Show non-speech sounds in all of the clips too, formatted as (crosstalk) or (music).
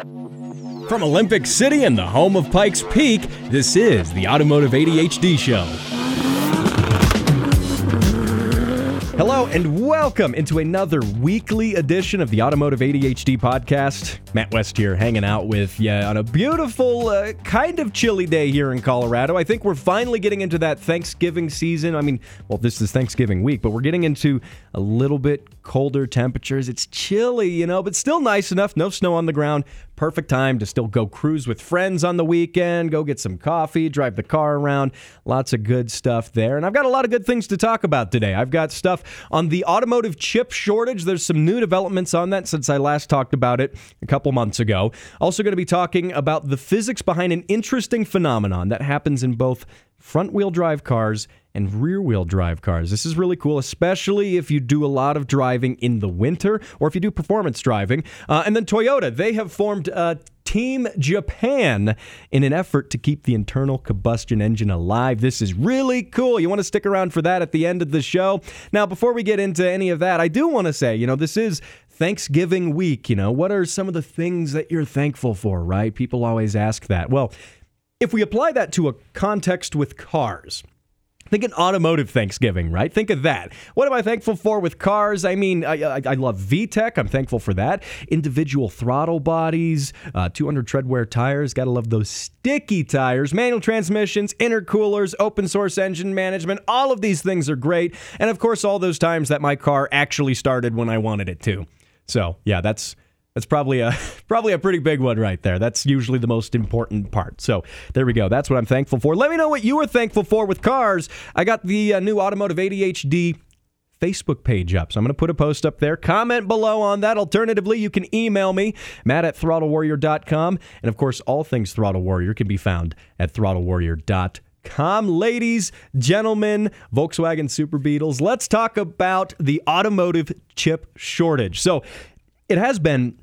From Olympic City and the home of Pikes Peak, this is the Automotive ADHD Show. Hello and welcome into another weekly edition of the Automotive ADHD podcast. Matt West here, hanging out with you on a beautiful, uh, kind of chilly day here in Colorado. I think we're finally getting into that Thanksgiving season. I mean, well, this is Thanksgiving week, but we're getting into a little bit colder temperatures. It's chilly, you know, but still nice enough. No snow on the ground. Perfect time to still go cruise with friends on the weekend, go get some coffee, drive the car around. Lots of good stuff there. And I've got a lot of good things to talk about today. I've got stuff on the automotive chip shortage. There's some new developments on that since I last talked about it a couple months ago. Also, going to be talking about the physics behind an interesting phenomenon that happens in both front wheel drive cars and rear wheel drive cars. This is really cool, especially if you do a lot of driving in the winter or if you do performance driving. Uh, and then Toyota, they have formed uh, Team Japan in an effort to keep the internal combustion engine alive. This is really cool. You want to stick around for that at the end of the show. Now, before we get into any of that, I do want to say, you know, this is Thanksgiving week. You know, what are some of the things that you're thankful for, right? People always ask that. Well, if we apply that to a context with cars, Think an automotive Thanksgiving, right? Think of that. What am I thankful for with cars? I mean, I, I, I love VTEC. I'm thankful for that. Individual throttle bodies, uh, 200 treadwear tires. Gotta love those sticky tires. Manual transmissions, intercoolers, open source engine management. All of these things are great. And of course, all those times that my car actually started when I wanted it to. So, yeah, that's that's probably a (laughs) probably a pretty big one right there. That's usually the most important part. So there we go. That's what I'm thankful for. Let me know what you are thankful for with cars. I got the uh, new Automotive ADHD Facebook page up. So I'm going to put a post up there. Comment below on that. Alternatively, you can email me, matt at throttlewarrior.com. And of course, all things Throttle Warrior can be found at throttlewarrior.com. Com, ladies, gentlemen, Volkswagen Super Beetles, let's talk about the automotive chip shortage. So, it has been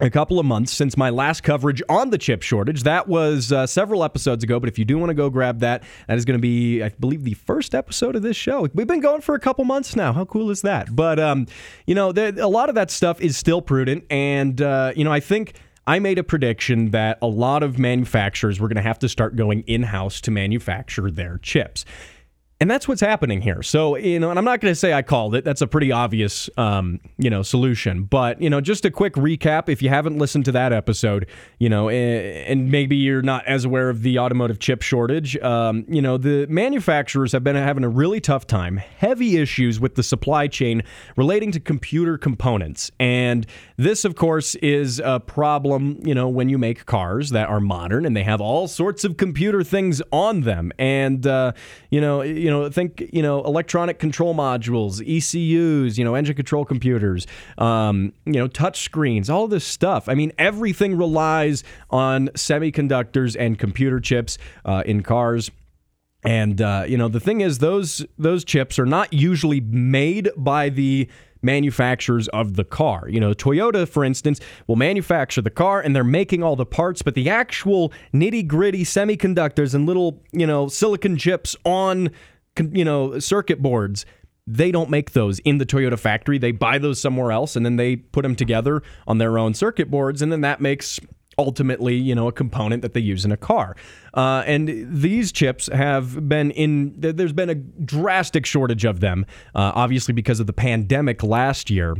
a couple of months since my last coverage on the chip shortage. That was uh, several episodes ago, but if you do want to go grab that, that is going to be, I believe, the first episode of this show. We've been going for a couple months now. How cool is that? But, um, you know, there, a lot of that stuff is still prudent. And, uh, you know, I think. I made a prediction that a lot of manufacturers were going to have to start going in house to manufacture their chips. And that's what's happening here. So, you know, and I'm not going to say I called it. That's a pretty obvious, um, you know, solution. But, you know, just a quick recap if you haven't listened to that episode, you know, and maybe you're not as aware of the automotive chip shortage, um, you know, the manufacturers have been having a really tough time, heavy issues with the supply chain relating to computer components. And this, of course, is a problem, you know, when you make cars that are modern and they have all sorts of computer things on them. And, uh, you know, you know, think, you know, electronic control modules, ECUs, you know, engine control computers, um, you know, touch screens, all this stuff. I mean, everything relies on semiconductors and computer chips uh, in cars. And uh, you know, the thing is, those those chips are not usually made by the manufacturers of the car. You know, Toyota, for instance, will manufacture the car and they're making all the parts, but the actual nitty gritty semiconductors and little, you know, silicon chips on you know, circuit boards. They don't make those in the Toyota factory. They buy those somewhere else and then they put them together on their own circuit boards. And then that makes ultimately, you know, a component that they use in a car. Uh, and these chips have been in, there's been a drastic shortage of them, uh, obviously because of the pandemic last year.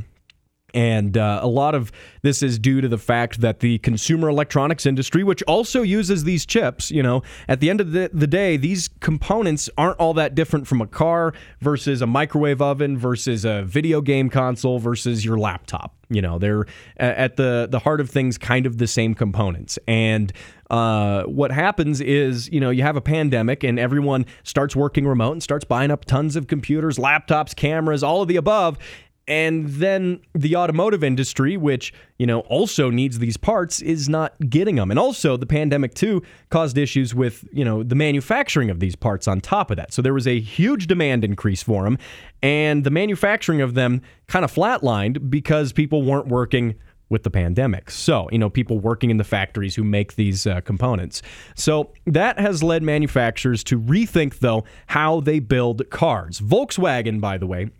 And uh, a lot of this is due to the fact that the consumer electronics industry, which also uses these chips, you know, at the end of the, the day, these components aren't all that different from a car versus a microwave oven versus a video game console versus your laptop. You know, they're at the, the heart of things kind of the same components. And uh, what happens is, you know, you have a pandemic and everyone starts working remote and starts buying up tons of computers, laptops, cameras, all of the above and then the automotive industry which you know also needs these parts is not getting them and also the pandemic too caused issues with you know the manufacturing of these parts on top of that so there was a huge demand increase for them and the manufacturing of them kind of flatlined because people weren't working with the pandemic. So, you know, people working in the factories who make these uh, components. So, that has led manufacturers to rethink, though, how they build cars. Volkswagen, by the way,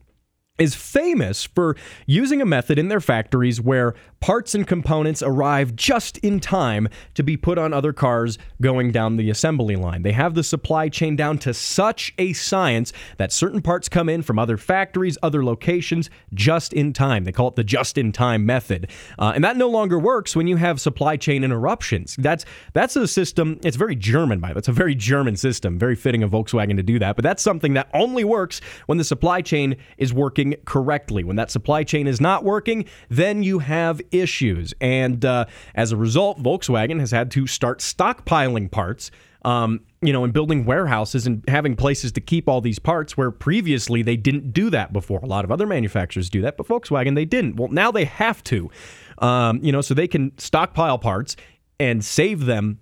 is famous for using a method in their factories where parts and components arrive just in time to be put on other cars going down the assembly line. They have the supply chain down to such a science that certain parts come in from other factories, other locations, just in time. They call it the just in time method. Uh, and that no longer works when you have supply chain interruptions. That's that's a system, it's very German by that's a very German system, very fitting of Volkswagen to do that. But that's something that only works when the supply chain is working correctly. When that supply chain is not working, then you have issues. And uh, as a result, Volkswagen has had to start stockpiling parts. Um, you know, and building warehouses and having places to keep all these parts where previously they didn't do that before. A lot of other manufacturers do that, but Volkswagen, they didn't. Well, now they have to, um, you know, so they can stockpile parts and save them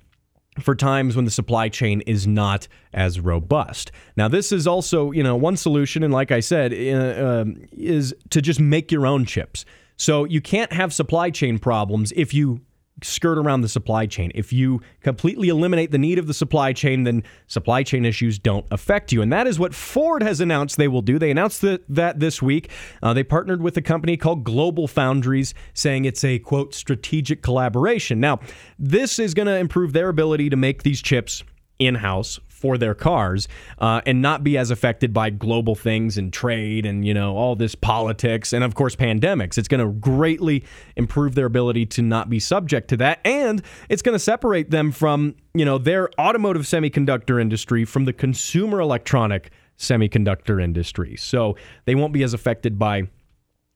for times when the supply chain is not as robust. Now, this is also, you know, one solution, and like I said, uh, is to just make your own chips. So you can't have supply chain problems if you skirt around the supply chain. If you completely eliminate the need of the supply chain, then supply chain issues don't affect you. And that is what Ford has announced they will do. They announced that, that this week. Uh, they partnered with a company called GlobalFoundries, saying it's a quote strategic collaboration. Now, this is going to improve their ability to make these chips in house for their cars uh, and not be as affected by global things and trade and you know all this politics and of course pandemics. It's going to greatly improve their ability to not be subject to that and it's going to separate them from you know their automotive semiconductor industry from the consumer electronic semiconductor industry. So they won't be as affected by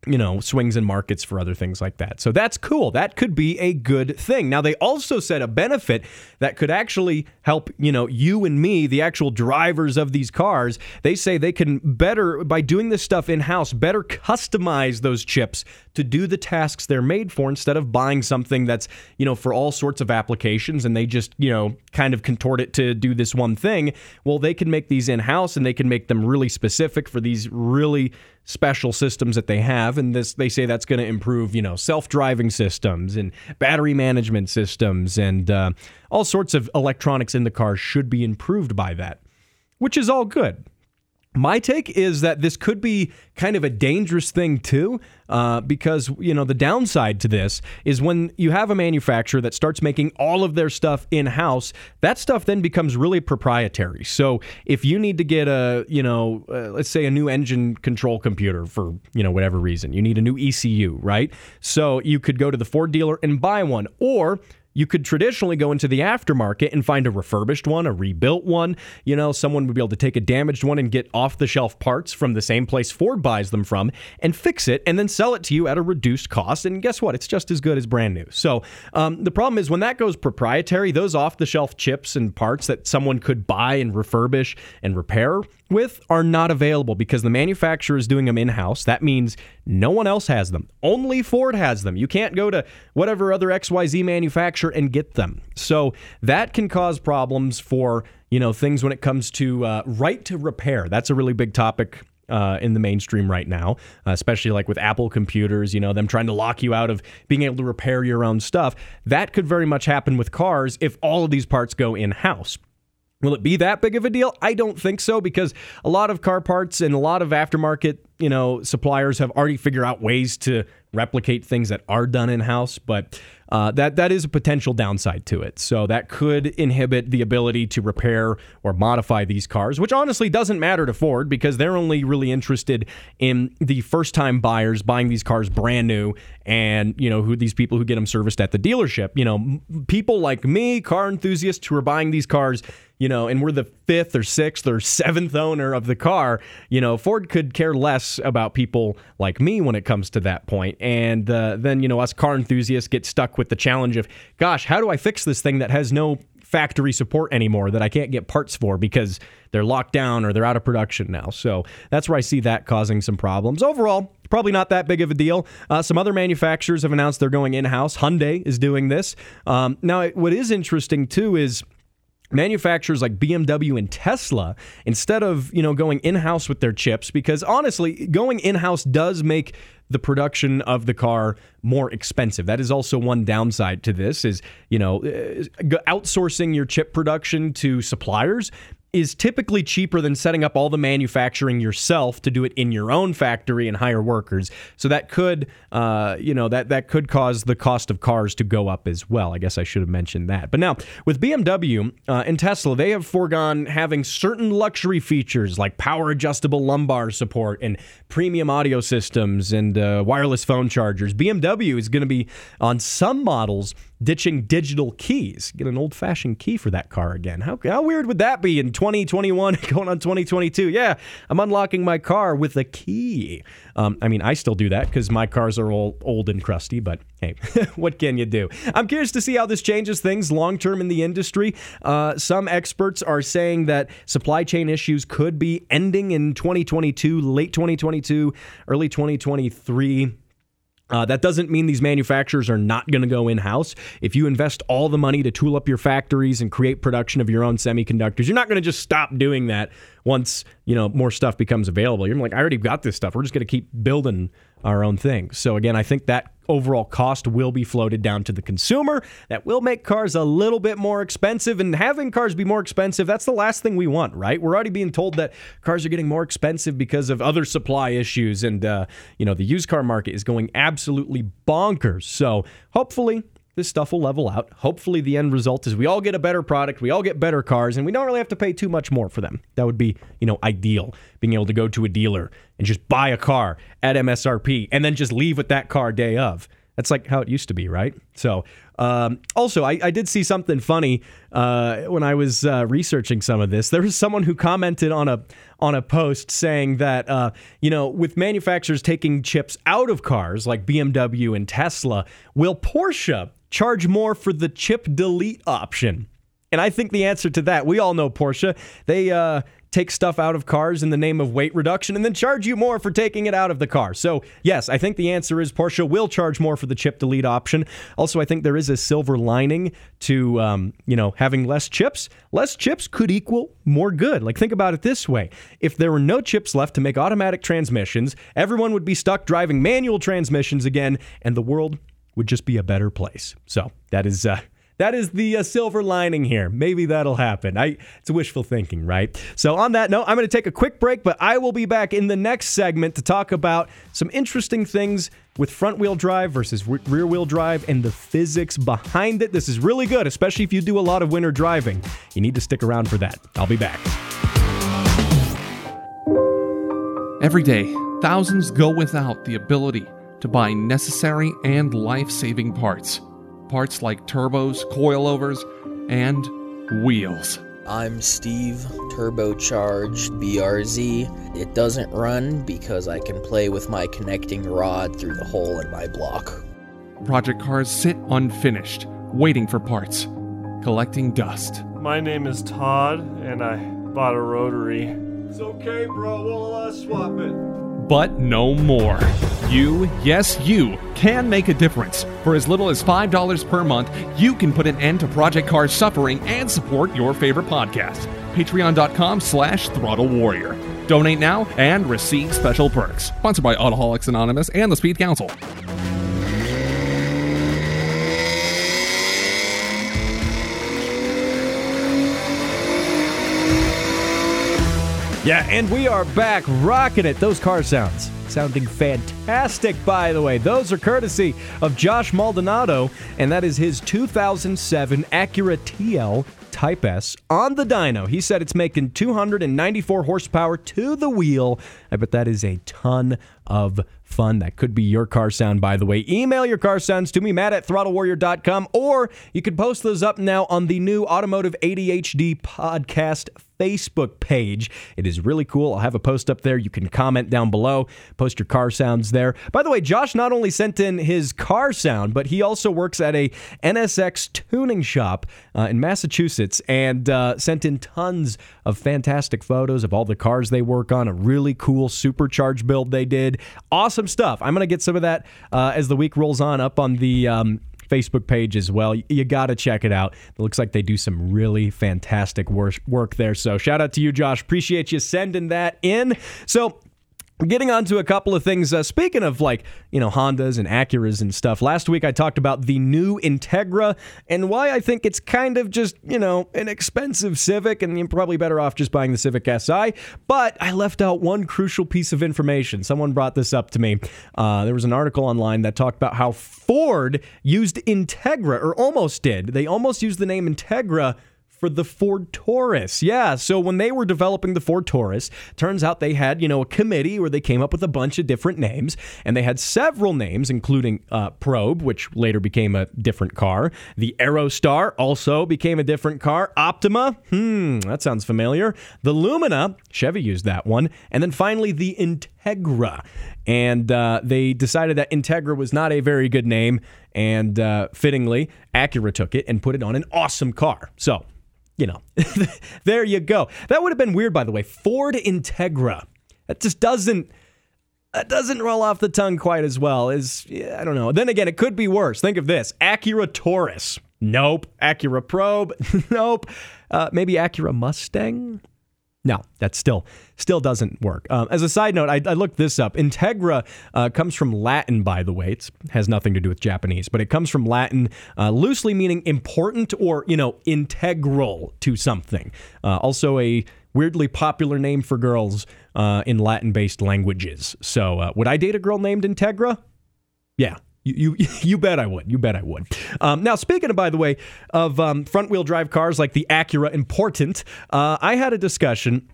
you know, swings in markets for other things like that. So that's cool. That could be a good thing. Now, they also said a benefit that could actually help, you know, you and me, the actual drivers of these cars. They say they can better, by doing this stuff in house, better customize those chips to do the tasks they're made for instead of buying something that's, you know, for all sorts of applications and they just, you know, kind of contort it to do this one thing. Well, they can make these in house and they can make them really specific for these really special systems that they have and this they say that's going to improve you know self-driving systems and battery management systems and uh, all sorts of electronics in the car should be improved by that which is all good my take is that this could be kind of a dangerous thing too, uh, because you know the downside to this is when you have a manufacturer that starts making all of their stuff in house, that stuff then becomes really proprietary. So if you need to get a you know uh, let's say a new engine control computer for you know whatever reason, you need a new ECU, right? So you could go to the Ford dealer and buy one, or you could traditionally go into the aftermarket and find a refurbished one, a rebuilt one. You know, someone would be able to take a damaged one and get off the shelf parts from the same place Ford buys them from and fix it and then sell it to you at a reduced cost. And guess what? It's just as good as brand new. So um, the problem is when that goes proprietary, those off the shelf chips and parts that someone could buy and refurbish and repair with are not available because the manufacturer is doing them in house. That means no one else has them. Only Ford has them. You can't go to whatever other XYZ manufacturer and get them. So that can cause problems for, you know, things when it comes to uh, right to repair. That's a really big topic uh, in the mainstream right now, uh, especially like with Apple computers, you know, them trying to lock you out of being able to repair your own stuff. That could very much happen with cars if all of these parts go in house. Will it be that big of a deal? I don't think so because a lot of car parts and a lot of aftermarket, you know, suppliers have already figured out ways to replicate things that are done in house, but uh, that that is a potential downside to it. So that could inhibit the ability to repair or modify these cars, which honestly doesn't matter to Ford because they're only really interested in the first-time buyers buying these cars brand new, and you know who these people who get them serviced at the dealership. You know, people like me, car enthusiasts who are buying these cars you know, and we're the fifth or sixth or seventh owner of the car, you know, Ford could care less about people like me when it comes to that point. And uh, then, you know, us car enthusiasts get stuck with the challenge of, gosh, how do I fix this thing that has no factory support anymore that I can't get parts for because they're locked down or they're out of production now. So that's where I see that causing some problems. Overall, probably not that big of a deal. Uh, some other manufacturers have announced they're going in house. Hyundai is doing this. Um, now, what is interesting too is manufacturers like BMW and Tesla instead of you know going in-house with their chips because honestly going in-house does make the production of the car more expensive that is also one downside to this is you know uh, outsourcing your chip production to suppliers is typically cheaper than setting up all the manufacturing yourself to do it in your own factory and hire workers. So that could, uh, you know, that that could cause the cost of cars to go up as well. I guess I should have mentioned that. But now with BMW uh, and Tesla, they have foregone having certain luxury features like power adjustable lumbar support and premium audio systems and uh, wireless phone chargers. BMW is going to be on some models ditching digital keys. Get an old fashioned key for that car again. How, how weird would that be in 2021 (laughs) going on 2022? Yeah, I'm unlocking my car with a key. Um, I mean, I still do that because my cars are all old and crusty, but hey, (laughs) what can you do? I'm curious to see how this changes things long term in the industry. Uh, some experts are saying that supply chain issues could be ending in 2022, late 2022, early 2023. Uh, that doesn't mean these manufacturers are not going to go in house. If you invest all the money to tool up your factories and create production of your own semiconductors, you're not going to just stop doing that once you know more stuff becomes available. You're like, I already got this stuff. We're just going to keep building our own thing. So again, I think that overall cost will be floated down to the consumer. That will make cars a little bit more expensive. And having cars be more expensive, that's the last thing we want, right? We're already being told that cars are getting more expensive because of other supply issues. And, uh, you know, the used car market is going absolutely bonkers. So hopefully, this stuff will level out. Hopefully, the end result is we all get a better product, we all get better cars, and we don't really have to pay too much more for them. That would be, you know, ideal. Being able to go to a dealer and just buy a car at MSRP and then just leave with that car day of. That's like how it used to be, right? So, um, also, I, I, did see something funny uh, when I was uh, researching some of this. There was someone who commented on a on a post saying that uh, you know, with manufacturers taking chips out of cars like BMW and Tesla, will Porsche charge more for the chip delete option? And I think the answer to that, we all know Porsche. They uh, take stuff out of cars in the name of weight reduction and then charge you more for taking it out of the car. So, yes, I think the answer is Porsche will charge more for the chip delete option. Also, I think there is a silver lining to, um, you know, having less chips. Less chips could equal more good. Like, think about it this way if there were no chips left to make automatic transmissions, everyone would be stuck driving manual transmissions again, and the world would just be a better place. So, that is. Uh, that is the uh, silver lining here. Maybe that'll happen. I, it's wishful thinking, right? So, on that note, I'm going to take a quick break, but I will be back in the next segment to talk about some interesting things with front wheel drive versus re- rear wheel drive and the physics behind it. This is really good, especially if you do a lot of winter driving. You need to stick around for that. I'll be back. Every day, thousands go without the ability to buy necessary and life saving parts parts like turbos, coilovers, and wheels. I'm Steve, turbocharged BRZ. It doesn't run because I can play with my connecting rod through the hole in my block. Project cars sit unfinished, waiting for parts, collecting dust. My name is Todd, and I bought a rotary. It's okay, bro. We'll uh, swap it but no more. You, yes, you, can make a difference. For as little as $5 per month, you can put an end to Project Car's suffering and support your favorite podcast. Patreon.com slash Throttle Warrior. Donate now and receive special perks. Sponsored by Autoholics Anonymous and the Speed Council. Yeah, and we are back rocking it. Those car sounds sounding fantastic, by the way. Those are courtesy of Josh Maldonado, and that is his 2007 Acura TL Type S on the dyno. He said it's making 294 horsepower to the wheel. I bet that is a ton of fun. That could be your car sound, by the way. Email your car sounds to me, matt at throttlewarrior.com, or you can post those up now on the new Automotive ADHD podcast Facebook page. It is really cool. I'll have a post up there. You can comment down below, post your car sounds there. By the way, Josh not only sent in his car sound, but he also works at a NSX tuning shop uh, in Massachusetts and uh, sent in tons of fantastic photos of all the cars they work on. A really cool supercharged build they did. Awesome stuff. I'm going to get some of that uh, as the week rolls on up on the um, Facebook page as well. You got to check it out. It looks like they do some really fantastic work there. So shout out to you, Josh. Appreciate you sending that in. So Getting on to a couple of things. Uh, speaking of like, you know, Hondas and Acuras and stuff, last week I talked about the new Integra and why I think it's kind of just, you know, an expensive Civic and you're probably better off just buying the Civic Si. But I left out one crucial piece of information. Someone brought this up to me. Uh, there was an article online that talked about how Ford used Integra, or almost did. They almost used the name Integra for the Ford Taurus. Yeah, so when they were developing the Ford Taurus, turns out they had, you know, a committee where they came up with a bunch of different names, and they had several names, including uh, Probe, which later became a different car. The Aerostar also became a different car. Optima, hmm, that sounds familiar. The Lumina, Chevy used that one. And then finally, the Integra. And uh, they decided that Integra was not a very good name, and uh, fittingly, Acura took it and put it on an awesome car. So, you know, (laughs) there you go. That would have been weird, by the way. Ford Integra. That just doesn't. That doesn't roll off the tongue quite as well as yeah, I don't know. Then again, it could be worse. Think of this: Acura Taurus. Nope. Acura Probe. (laughs) nope. Uh, maybe Acura Mustang. No, that still still doesn't work. Um, as a side note, I, I looked this up. Integra uh, comes from Latin, by the way. It has nothing to do with Japanese, but it comes from Latin, uh, loosely meaning important or you know integral to something. Uh, also, a weirdly popular name for girls uh, in Latin-based languages. So, uh, would I date a girl named Integra? Yeah, you, you, (laughs) you bet I would. You bet I would. Um, now, speaking of, by the way, of um, front wheel drive cars like the Acura Important, uh, I had a discussion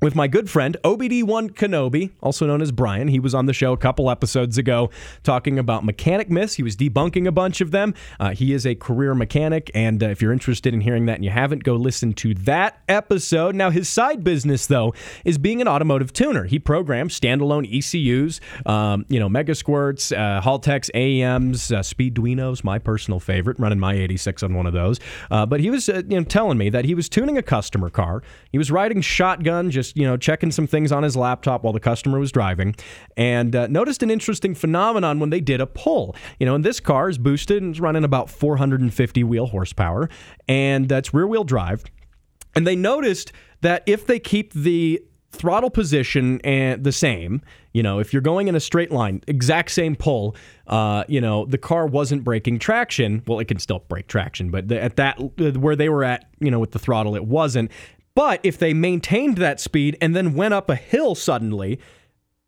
with my good friend OBD1 Kenobi, also known as Brian. He was on the show a couple episodes ago talking about mechanic myths. He was debunking a bunch of them. Uh, he is a career mechanic, and uh, if you're interested in hearing that and you haven't, go listen to that episode. Now, his side business, though, is being an automotive tuner. He programs standalone ECUs, um, you know, Mega Squirts, uh, Haltechs AEMs, uh, Speeduinos, my personal favorite, running my 86 on one of those. Uh, but he was uh, you know, telling me that he was tuning a customer car. He was riding shotgun, just just you know checking some things on his laptop while the customer was driving, and uh, noticed an interesting phenomenon when they did a pull. You know, and this car is boosted and it's running about 450 wheel horsepower, and that's rear wheel drive. And they noticed that if they keep the throttle position and the same. You know, if you're going in a straight line, exact same pull, uh, you know, the car wasn't breaking traction. Well, it can still break traction, but at that where they were at, you know, with the throttle, it wasn't. But if they maintained that speed and then went up a hill suddenly,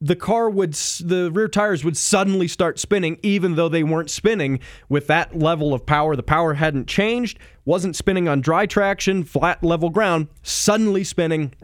the car would the rear tires would suddenly start spinning even though they weren't spinning with that level of power. The power hadn't changed wasn't spinning on dry traction flat level ground suddenly spinning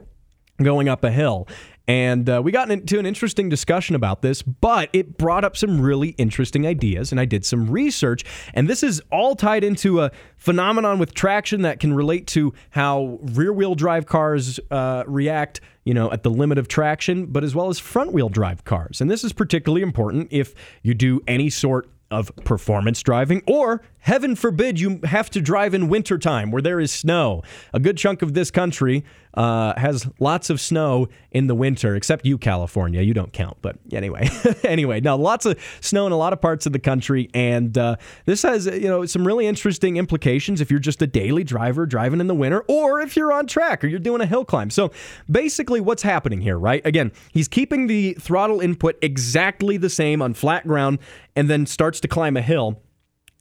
going up a hill and uh, we got into an interesting discussion about this, but it brought up some really interesting ideas. And I did some research. And this is all tied into a phenomenon with traction that can relate to how rear wheel drive cars uh, react, you know, at the limit of traction, but as well as front wheel drive cars. And this is particularly important if you do any sort of performance driving, or heaven forbid you have to drive in wintertime where there is snow. A good chunk of this country uh, has lots of snow in the winter, except you, California. You don't count, but anyway. (laughs) anyway, now lots of snow in a lot of parts of the country, and uh, this has you know some really interesting implications if you're just a daily driver driving in the winter, or if you're on track or you're doing a hill climb. So basically, what's happening here, right? Again, he's keeping the throttle input exactly the same on flat ground, and then starts to climb a hill,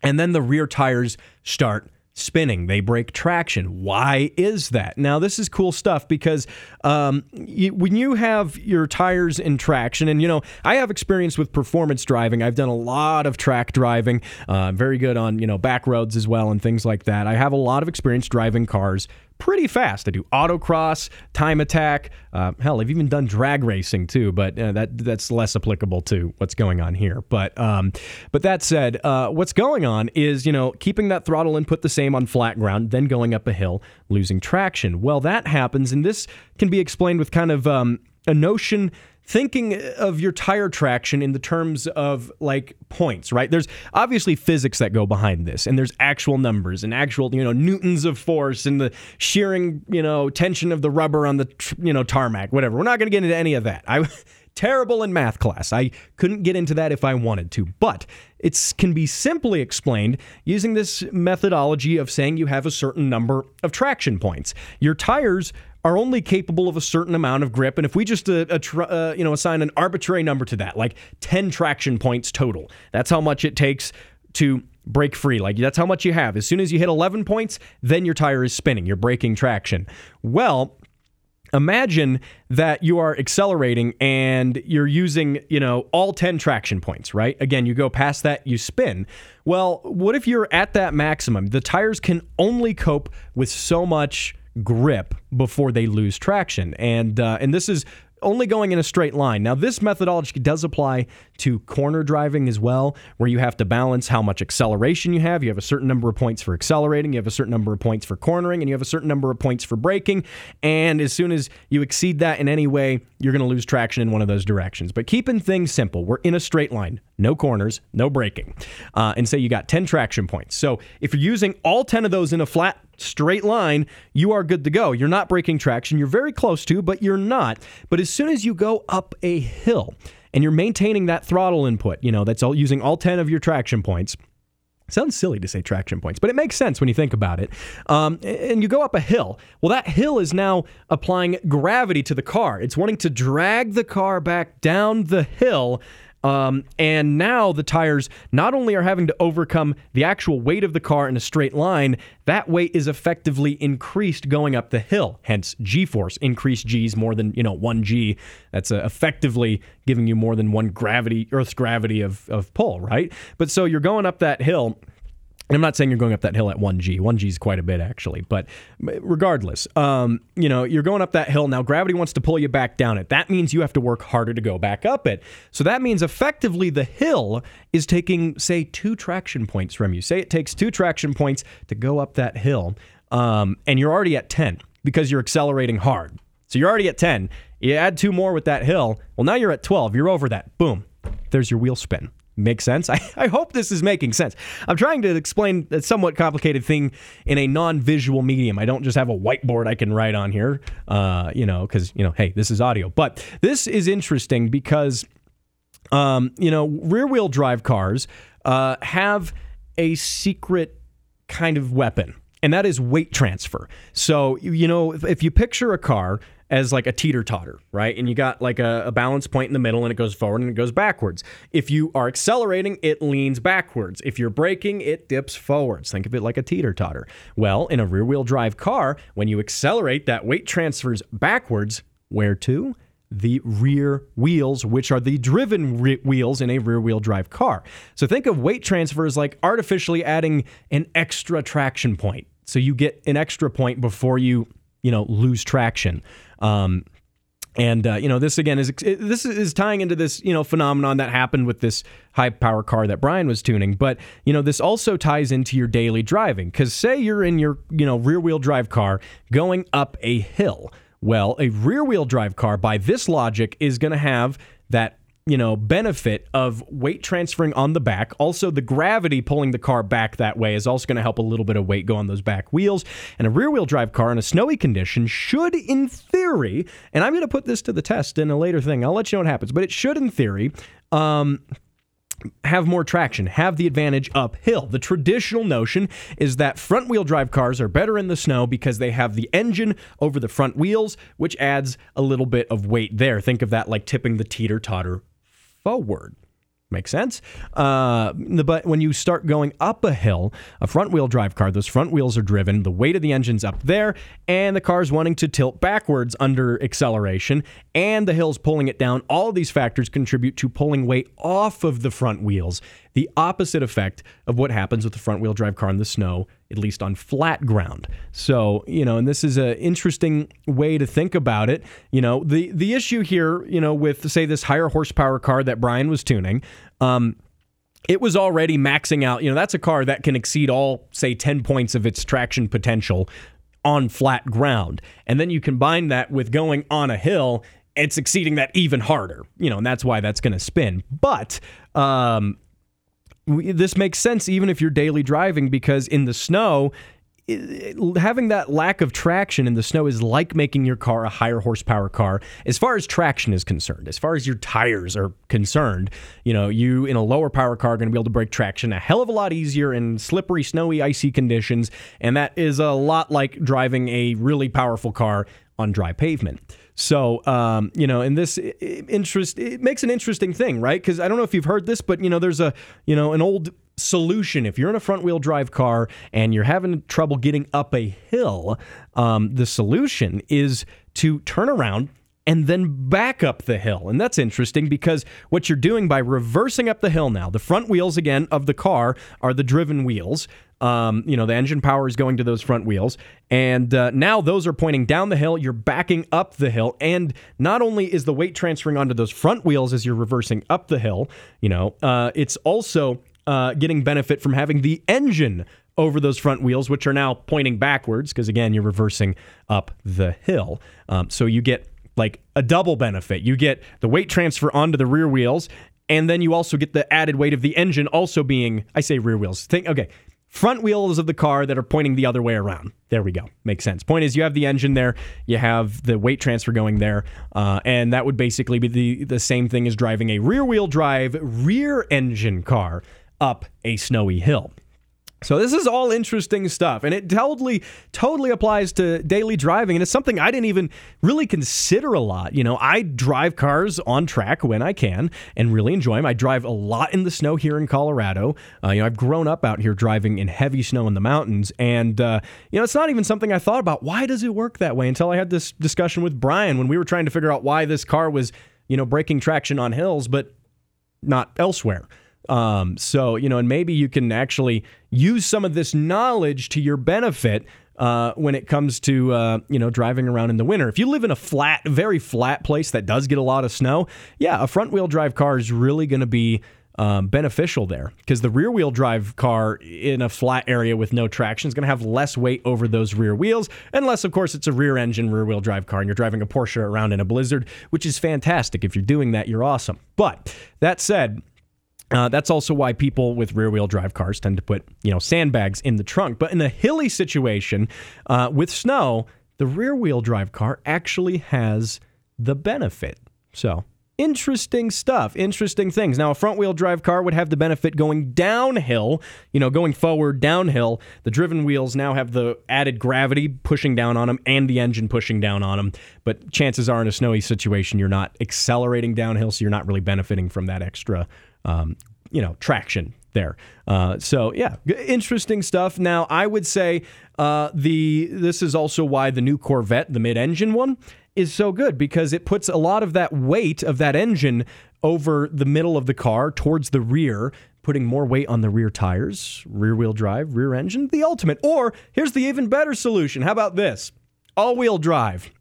and then the rear tires start spinning. They break traction. Why is that? Now, this is cool stuff because um, you, when you have your tires in traction, and you know, I have experience with performance driving. I've done a lot of track driving. Uh, very good on you know back roads as well and things like that. I have a lot of experience driving cars pretty fast. I do autocross, time attack. Uh, hell, I've even done drag racing too, but uh, that that's less applicable to what's going on here. But um, but that said, uh, what's going on is you know keeping that throttle input the same on flat ground, then going up a hill, losing traction. Well, that happens, and this can be explained with kind of um, a notion thinking of your tire traction in the terms of like points, right? There's obviously physics that go behind this, and there's actual numbers and actual, you know, newtons of force and the shearing, you know, tension of the rubber on the, you know, tarmac, whatever. We're not going to get into any of that. I (laughs) terrible in math class. I couldn't get into that if I wanted to, but it can be simply explained using this methodology of saying you have a certain number of traction points. Your tires are only capable of a certain amount of grip, and if we just uh, uh, you know assign an arbitrary number to that, like 10 traction points total, that's how much it takes to break free. Like that's how much you have. As soon as you hit 11 points, then your tire is spinning. You're breaking traction. Well, imagine that you are accelerating and you're using, you know, all 10 traction points, right? Again, you go past that, you spin. Well, what if you're at that maximum? The tires can only cope with so much grip before they lose traction. And uh, and this is only going in a straight line. Now, this methodology does apply to corner driving as well, where you have to balance how much acceleration you have. You have a certain number of points for accelerating, you have a certain number of points for cornering, and you have a certain number of points for braking. And as soon as you exceed that in any way, you're going to lose traction in one of those directions. But keeping things simple, we're in a straight line, no corners, no braking. Uh, and say you got 10 traction points. So if you're using all 10 of those in a flat straight line, you are good to go. You're not breaking traction. You're very close to, but you're not. But as soon as you go up a hill, and you're maintaining that throttle input, you know, that's all using all 10 of your traction points. Sounds silly to say traction points, but it makes sense when you think about it. Um, and you go up a hill. Well, that hill is now applying gravity to the car. It's wanting to drag the car back down the hill um, and now the tires not only are having to overcome the actual weight of the car in a straight line, that weight is effectively increased going up the hill. Hence, G-force, increased G's more than you know one G. That's uh, effectively giving you more than one gravity, Earth's gravity of of pull, right? But so you're going up that hill I'm not saying you're going up that hill at 1G. 1G is quite a bit, actually. But regardless, um, you know, you're going up that hill. Now, gravity wants to pull you back down it. That means you have to work harder to go back up it. So that means effectively the hill is taking, say, two traction points from you. Say it takes two traction points to go up that hill, um, and you're already at 10 because you're accelerating hard. So you're already at 10. You add two more with that hill. Well, now you're at 12. You're over that. Boom. There's your wheel spin. Make sense? (laughs) I, I hope this is making sense. I'm trying to explain a somewhat complicated thing in a non visual medium. I don't just have a whiteboard I can write on here, uh, you know, because, you know, hey, this is audio. But this is interesting because, um, you know, rear wheel drive cars uh, have a secret kind of weapon, and that is weight transfer. So, you know, if, if you picture a car, as like a teeter totter, right? And you got like a, a, balance point in the middle and it goes forward and it goes backwards. If you are accelerating, it leans backwards. If you're braking, it dips forwards. Think of it like a teeter totter. Well, in a rear wheel drive car, when you accelerate, that weight transfers backwards. Where to? The rear wheels, which are the driven re- wheels in a rear wheel drive car. So think of weight transfer as like artificially adding an extra traction point. So you get an extra point before you, you know, lose traction. Um, and uh, you know this again is this is tying into this you know phenomenon that happened with this high power car that Brian was tuning. But you know this also ties into your daily driving because say you're in your you know rear wheel drive car going up a hill. Well, a rear wheel drive car by this logic is going to have that you know, benefit of weight transferring on the back. Also, the gravity pulling the car back that way is also going to help a little bit of weight go on those back wheels. And a rear wheel drive car in a snowy condition should, in theory, and I'm going to put this to the test in a later thing. I'll let you know what happens, but it should, in theory, um, have more traction, have the advantage uphill. The traditional notion is that front wheel drive cars are better in the snow because they have the engine over the front wheels, which adds a little bit of weight there. Think of that like tipping the teeter totter forward. Makes sense. Uh, but when you start going up a hill, a front wheel drive car, those front wheels are driven, the weight of the engine's up there, and the car's wanting to tilt backwards under acceleration, and the hill's pulling it down. All these factors contribute to pulling weight off of the front wheels the opposite effect of what happens with the front wheel drive car in the snow, at least on flat ground. So, you know, and this is an interesting way to think about it. You know, the, the issue here, you know, with, say, this higher horsepower car that Brian was tuning, um, it was already maxing out. You know, that's a car that can exceed all, say, 10 points of its traction potential on flat ground. And then you combine that with going on a hill, it's exceeding that even harder, you know, and that's why that's going to spin. But um, this makes sense even if you're daily driving because in the snow having that lack of traction in the snow is like making your car a higher horsepower car as far as traction is concerned. As far as your tires are concerned, you know, you in a lower power car are going to be able to break traction a hell of a lot easier in slippery, snowy, icy conditions, and that is a lot like driving a really powerful car on dry pavement. So, um, you know, and this interest it makes an interesting thing, right? Because I don't know if you've heard this, but you know, there's a you know an old solution if you're in a front wheel drive car and you're having trouble getting up a hill. Um, the solution is to turn around and then back up the hill. And that's interesting because what you're doing by reversing up the hill now, the front wheels again of the car are the driven wheels. Um, you know, the engine power is going to those front wheels. And uh, now those are pointing down the hill. You're backing up the hill. And not only is the weight transferring onto those front wheels as you're reversing up the hill, you know, uh, it's also uh, getting benefit from having the engine over those front wheels, which are now pointing backwards because, again, you're reversing up the hill. Um, so you get like a double benefit. You get the weight transfer onto the rear wheels, and then you also get the added weight of the engine also being, I say rear wheels. Think, okay, front wheels of the car that are pointing the other way around. There we go. Makes sense. Point is, you have the engine there, you have the weight transfer going there, uh, and that would basically be the, the same thing as driving a rear wheel drive, rear engine car up a snowy hill. So this is all interesting stuff, and it totally, totally applies to daily driving, and it's something I didn't even really consider a lot. You know, I drive cars on track when I can, and really enjoy them. I drive a lot in the snow here in Colorado. Uh, you know, I've grown up out here driving in heavy snow in the mountains, and uh, you know, it's not even something I thought about. Why does it work that way? Until I had this discussion with Brian when we were trying to figure out why this car was, you know, breaking traction on hills, but not elsewhere. Um, so, you know, and maybe you can actually use some of this knowledge to your benefit uh, when it comes to uh, you know driving around in the winter. If you live in a flat, very flat place that does get a lot of snow, yeah, a front wheel drive car is really going to be um, beneficial there because the rear wheel drive car in a flat area with no traction is going to have less weight over those rear wheels, unless, of course, it's a rear engine rear wheel drive car and you're driving a Porsche around in a blizzard, which is fantastic. If you're doing that, you're awesome. But that said, uh, that's also why people with rear wheel drive cars tend to put, you know, sandbags in the trunk. But in a hilly situation uh, with snow, the rear wheel drive car actually has the benefit. So interesting stuff, interesting things. Now, a front wheel drive car would have the benefit going downhill, you know, going forward downhill. The driven wheels now have the added gravity pushing down on them and the engine pushing down on them. But chances are in a snowy situation, you're not accelerating downhill, so you're not really benefiting from that extra um, you know, traction there. Uh, so yeah, interesting stuff. Now I would say uh, the this is also why the new Corvette, the mid-engine one, is so good because it puts a lot of that weight of that engine over the middle of the car towards the rear. Putting more weight on the rear tires, rear wheel drive, rear engine, the ultimate. Or here's the even better solution. How about this? All wheel drive.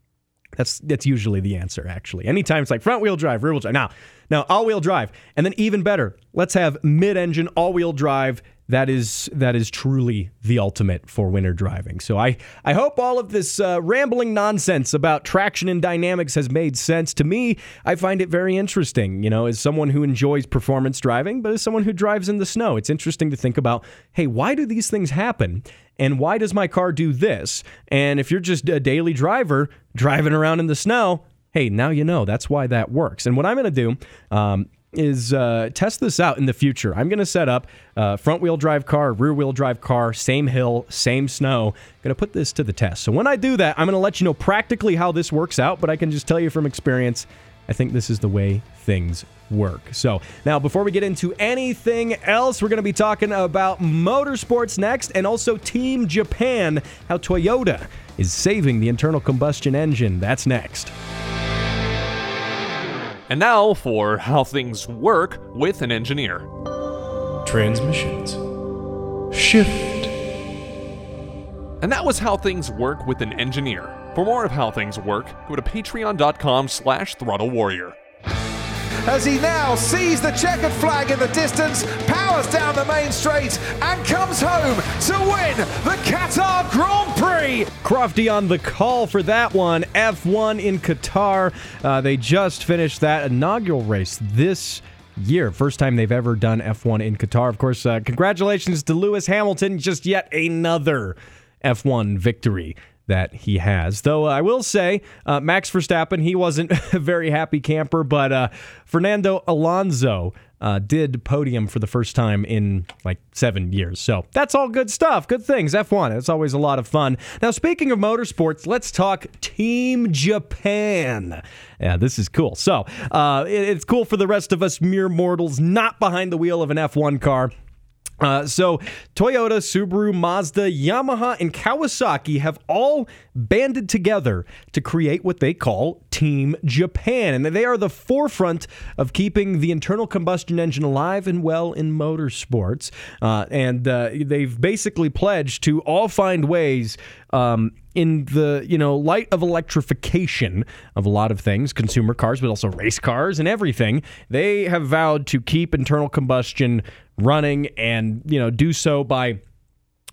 That's that's usually the answer, actually. Anytime it's like front wheel drive, rear wheel drive. Now, now all wheel drive, and then even better, let's have mid engine all wheel drive that is that is truly the ultimate for winter driving. So I I hope all of this uh, rambling nonsense about traction and dynamics has made sense to me. I find it very interesting. You know, as someone who enjoys performance driving, but as someone who drives in the snow, it's interesting to think about. Hey, why do these things happen? And why does my car do this? And if you're just a daily driver driving around in the snow, hey, now you know that's why that works. And what I'm going to do um, is uh, test this out in the future. I'm going to set up a front wheel drive car, rear wheel drive car, same hill, same snow. Going to put this to the test. So when I do that, I'm going to let you know practically how this works out, but I can just tell you from experience, I think this is the way things work. So now, before we get into anything else, we're going to be talking about motorsports next and also Team Japan, how Toyota is saving the internal combustion engine. That's next. And now for how things work with an engineer. Transmissions. Shift. And that was how things work with an engineer. For more of how things work, go to patreon.com slash throttle warrior as he now sees the checkered flag in the distance, powers down the main straight, and comes home to win the Qatar Grand Prix. Crofty on the call for that one. F1 in Qatar. Uh, they just finished that inaugural race this year. First time they've ever done F1 in Qatar. Of course, uh, congratulations to Lewis Hamilton. Just yet another F1 victory that he has. Though uh, I will say, uh, Max Verstappen, he wasn't (laughs) a very happy camper, but uh, Fernando Alonso uh, did podium for the first time in like seven years. So that's all good stuff. Good things. F1, it's always a lot of fun. Now, speaking of motorsports, let's talk Team Japan. Yeah, this is cool. So uh, it- it's cool for the rest of us mere mortals not behind the wheel of an F1 car. Uh, so, Toyota, Subaru, Mazda, Yamaha, and Kawasaki have all banded together to create what they call Team Japan. And they are the forefront of keeping the internal combustion engine alive and well in motorsports. Uh, and uh, they've basically pledged to all find ways. Um, in the you know light of electrification of a lot of things consumer cars but also race cars and everything they have vowed to keep internal combustion running and you know do so by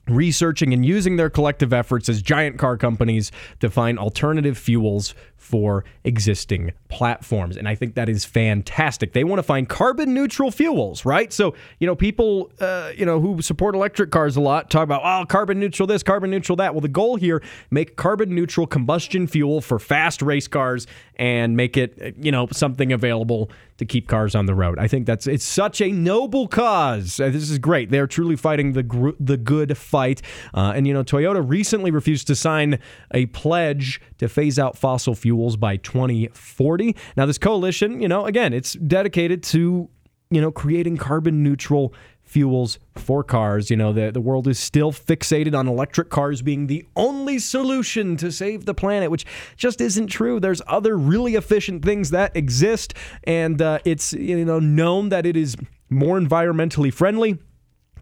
researching and using their collective efforts as giant car companies to find alternative fuels for existing platforms. And I think that is fantastic. They want to find carbon neutral fuels, right? So, you know, people, uh, you know, who support electric cars a lot talk about, oh, carbon neutral this, carbon neutral that. Well, the goal here, make carbon neutral combustion fuel for fast race cars and make it, you know, something available to keep cars on the road. I think that's it's such a noble cause. Uh, this is great. They're truly fighting the gr- the good fight. Uh, and you know, Toyota recently refused to sign a pledge to phase out fossil fuels by 2040. Now, this coalition, you know, again, it's dedicated to you know creating carbon neutral fuels for cars. You know, the, the world is still fixated on electric cars being the only solution to save the planet, which just isn't true. There's other really efficient things that exist, and uh, it's you know known that it is more environmentally friendly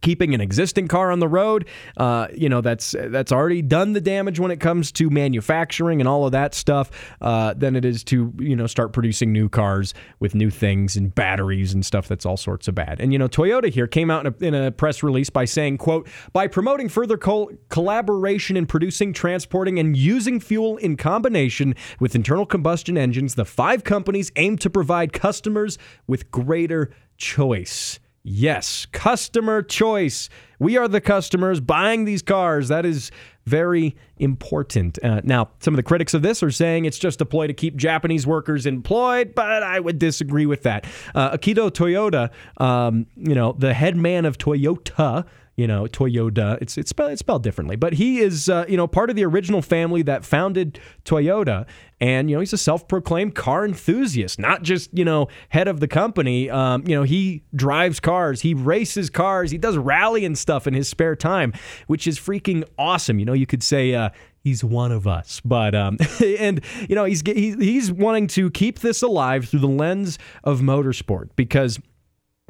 keeping an existing car on the road, uh, you know, that's that's already done the damage when it comes to manufacturing and all of that stuff, uh, than it is to you know start producing new cars with new things and batteries and stuff that's all sorts of bad. And you know, Toyota here came out in a, in a press release by saying, "quote By promoting further col- collaboration in producing, transporting, and using fuel in combination with internal combustion engines, the five companies aim to provide customers with greater choice." Yes, customer choice. We are the customers buying these cars. That is very important. Uh, now, some of the critics of this are saying it's just a ploy to keep Japanese workers employed, but I would disagree with that. Uh, Akio Toyoda, um, you know, the head man of Toyota, you know, Toyota. It's it's spelled, it's spelled differently, but he is uh, you know part of the original family that founded Toyota, and you know he's a self-proclaimed car enthusiast, not just you know head of the company. Um, you know he drives cars, he races cars, he does rally and stuff in his spare time, which is freaking awesome. You know, you could say. Uh, He's one of us, but um, (laughs) and you know he's he's he's wanting to keep this alive through the lens of motorsport because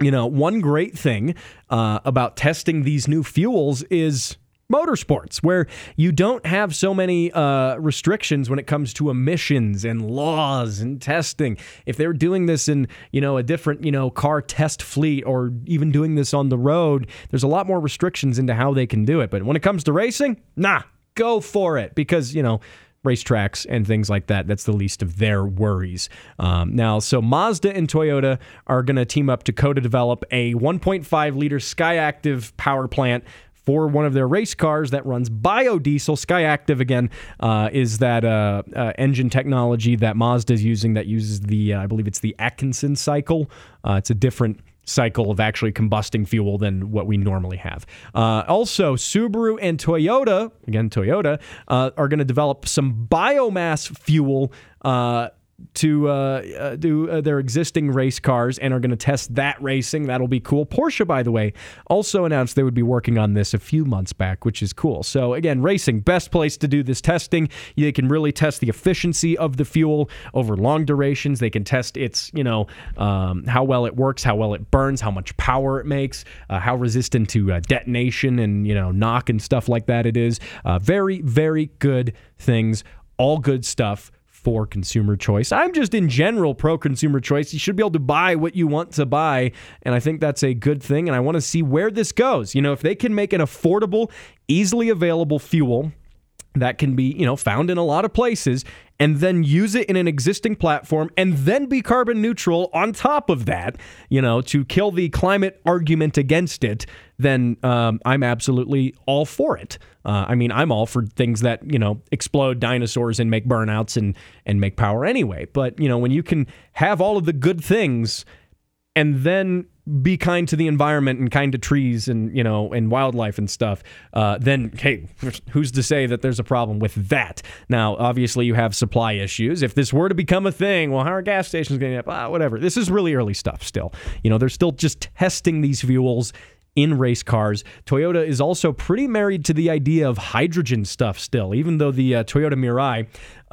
you know, one great thing uh, about testing these new fuels is motorsports, where you don't have so many uh, restrictions when it comes to emissions and laws and testing. If they're doing this in, you know, a different, you know, car test fleet or even doing this on the road, there's a lot more restrictions into how they can do it. But when it comes to racing, nah, go for it because, you know, racetracks and things like that. That's the least of their worries. Um, now, so Mazda and Toyota are going to team up to co develop a 1.5 liter Skyactiv power plant. For one of their race cars that runs biodiesel, Skyactiv again uh, is that uh, uh, engine technology that Mazda is using that uses the, uh, I believe it's the Atkinson cycle. Uh, it's a different cycle of actually combusting fuel than what we normally have. Uh, also, Subaru and Toyota, again, Toyota, uh, are going to develop some biomass fuel. Uh, to uh, uh, do uh, their existing race cars and are going to test that racing. That'll be cool. Porsche, by the way, also announced they would be working on this a few months back, which is cool. So, again, racing, best place to do this testing. They can really test the efficiency of the fuel over long durations. They can test its, you know, um, how well it works, how well it burns, how much power it makes, uh, how resistant to uh, detonation and, you know, knock and stuff like that it is. Uh, very, very good things. All good stuff for consumer choice. I'm just in general pro consumer choice. You should be able to buy what you want to buy. And I think that's a good thing. And I want to see where this goes. You know, if they can make an affordable, easily available fuel that can be, you know, found in a lot of places and then use it in an existing platform and then be carbon neutral on top of that, you know, to kill the climate argument against it, then um, I'm absolutely all for it. Uh, I mean, I'm all for things that, you know, explode dinosaurs and make burnouts and, and make power anyway. But, you know, when you can have all of the good things and then be kind to the environment and kind to trees and you know and wildlife and stuff uh, then hey who's to say that there's a problem with that? Now obviously you have supply issues. If this were to become a thing well how are gas stations going to up ah, whatever. This is really early stuff still. You know they're still just testing these fuels in race cars. Toyota is also pretty married to the idea of hydrogen stuff still, even though the uh, Toyota Mirai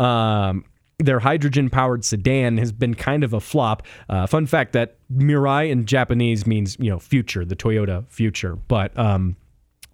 um, their hydrogen powered sedan has been kind of a flop. Uh, fun fact that Mirai in Japanese means, you know, future, the Toyota future. But um,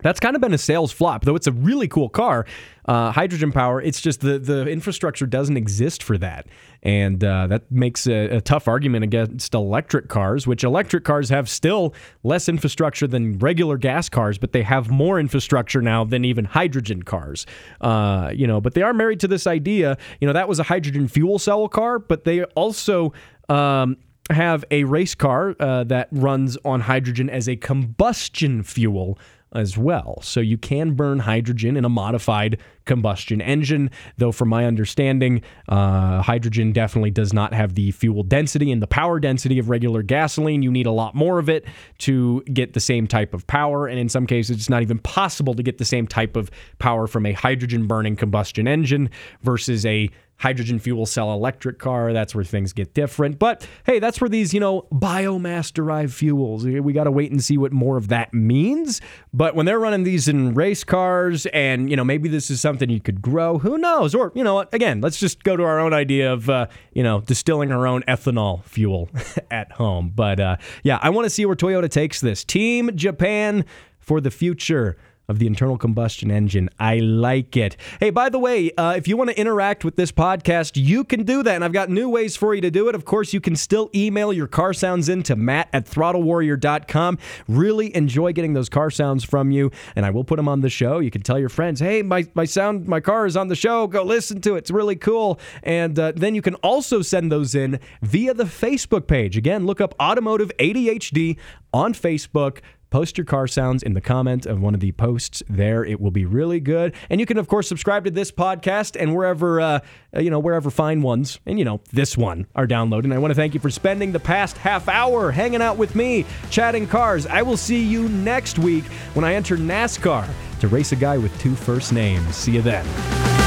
that's kind of been a sales flop, though it's a really cool car. Uh, hydrogen power, it's just the, the infrastructure doesn't exist for that. And uh, that makes a, a, tough argument against electric cars, which electric cars have still less infrastructure than regular gas cars, but they have more infrastructure now than even hydrogen cars. Uh, you know, but they are married to this idea. You know, that was a hydrogen fuel cell car, but they also. Um, have a race car uh, that runs on hydrogen as a combustion fuel as well. So you can burn hydrogen in a modified combustion engine, though, from my understanding, uh, hydrogen definitely does not have the fuel density and the power density of regular gasoline. You need a lot more of it to get the same type of power. And in some cases, it's not even possible to get the same type of power from a hydrogen burning combustion engine versus a hydrogen fuel cell electric car. That's where things get different. But hey, that's where these, you know, biomass derived fuels, we got to wait and see what more of that means. But when they're running these in race cars and, you know, maybe this is something you could grow, who knows? Or, you know, again, let's just go to our own idea of, uh, you know, distilling our own ethanol fuel (laughs) at home. But uh, yeah, I want to see where Toyota takes this. Team Japan for the future of the internal combustion engine. I like it. Hey, by the way, uh, if you want to interact with this podcast, you can do that. And I've got new ways for you to do it. Of course, you can still email your car sounds in to matt at throttlewarrior.com. Really enjoy getting those car sounds from you. And I will put them on the show. You can tell your friends, hey, my, my sound, my car is on the show. Go listen to it. It's really cool. And uh, then you can also send those in via the Facebook page. Again, look up Automotive ADHD on Facebook post your car sounds in the comment of one of the posts there. It will be really good. And you can, of course, subscribe to this podcast and wherever, uh, you know, wherever fine ones, and, you know, this one are downloaded. And I want to thank you for spending the past half hour hanging out with me, chatting cars. I will see you next week when I enter NASCAR to race a guy with two first names. See you then.